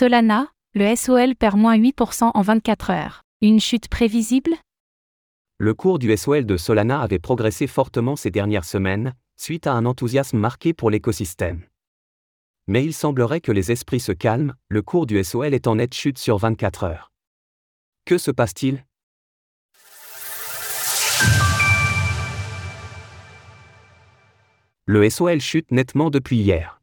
Solana, le SOL perd moins 8% en 24 heures. Une chute prévisible? Le cours du SOL de Solana avait progressé fortement ces dernières semaines, suite à un enthousiasme marqué pour l'écosystème. Mais il semblerait que les esprits se calment, le cours du SOL est en nette chute sur 24 heures. Que se passe-t-il? Le SOL chute nettement depuis hier.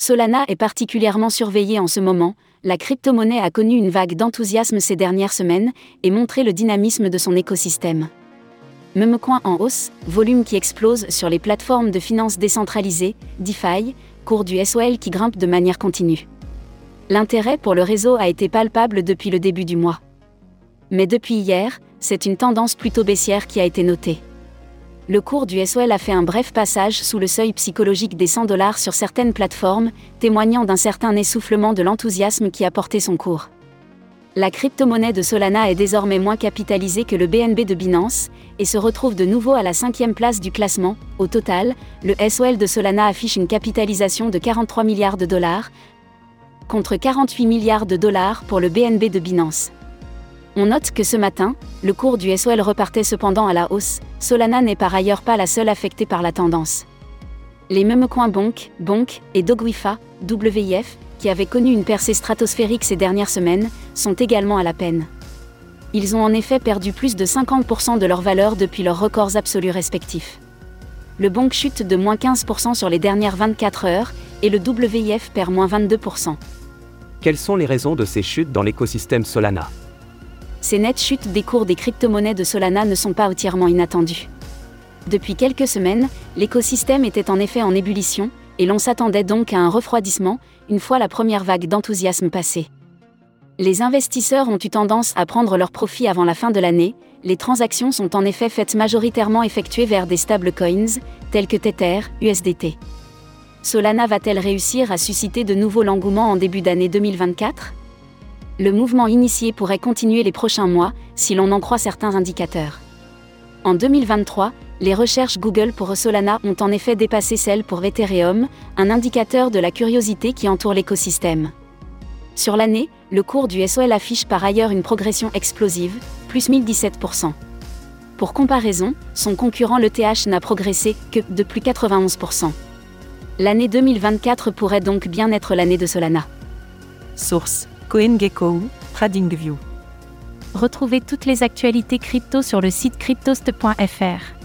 Solana est particulièrement surveillée en ce moment, la crypto-monnaie a connu une vague d'enthousiasme ces dernières semaines et montré le dynamisme de son écosystème. Memecoin en hausse, volume qui explose sur les plateformes de finances décentralisées, DeFi, cours du SOL qui grimpe de manière continue. L'intérêt pour le réseau a été palpable depuis le début du mois. Mais depuis hier, c'est une tendance plutôt baissière qui a été notée. Le cours du SOL a fait un bref passage sous le seuil psychologique des 100 dollars sur certaines plateformes, témoignant d'un certain essoufflement de l'enthousiasme qui a porté son cours. La crypto-monnaie de Solana est désormais moins capitalisée que le BNB de Binance et se retrouve de nouveau à la cinquième place du classement. Au total, le SOL de Solana affiche une capitalisation de 43 milliards de dollars, contre 48 milliards de dollars pour le BNB de Binance. On note que ce matin, le cours du SOL repartait cependant à la hausse, Solana n'est par ailleurs pas la seule affectée par la tendance. Les mêmes coins Bonk, Bonk et Dogwifa, WIF, qui avaient connu une percée stratosphérique ces dernières semaines, sont également à la peine. Ils ont en effet perdu plus de 50% de leur valeur depuis leurs records absolus respectifs. Le Bonk chute de moins 15% sur les dernières 24 heures, et le WIF perd moins 22%. Quelles sont les raisons de ces chutes dans l'écosystème Solana? Ces nettes chutes des cours des crypto-monnaies de Solana ne sont pas entièrement inattendues. Depuis quelques semaines, l'écosystème était en effet en ébullition, et l'on s'attendait donc à un refroidissement, une fois la première vague d'enthousiasme passée. Les investisseurs ont eu tendance à prendre leurs profits avant la fin de l'année, les transactions sont en effet faites majoritairement effectuées vers des stablecoins, tels que Tether, USDT. Solana va-t-elle réussir à susciter de nouveaux l'engouement en début d'année 2024 le mouvement initié pourrait continuer les prochains mois, si l'on en croit certains indicateurs. En 2023, les recherches Google pour Solana ont en effet dépassé celles pour Ethereum, un indicateur de la curiosité qui entoure l'écosystème. Sur l'année, le cours du SOL affiche par ailleurs une progression explosive, plus 1017%. Pour comparaison, son concurrent l'ETH n'a progressé que de plus 91%. L'année 2024 pourrait donc bien être l'année de Solana. Source CoinGecko TradingView. Retrouvez toutes les actualités crypto sur le site cryptost.fr.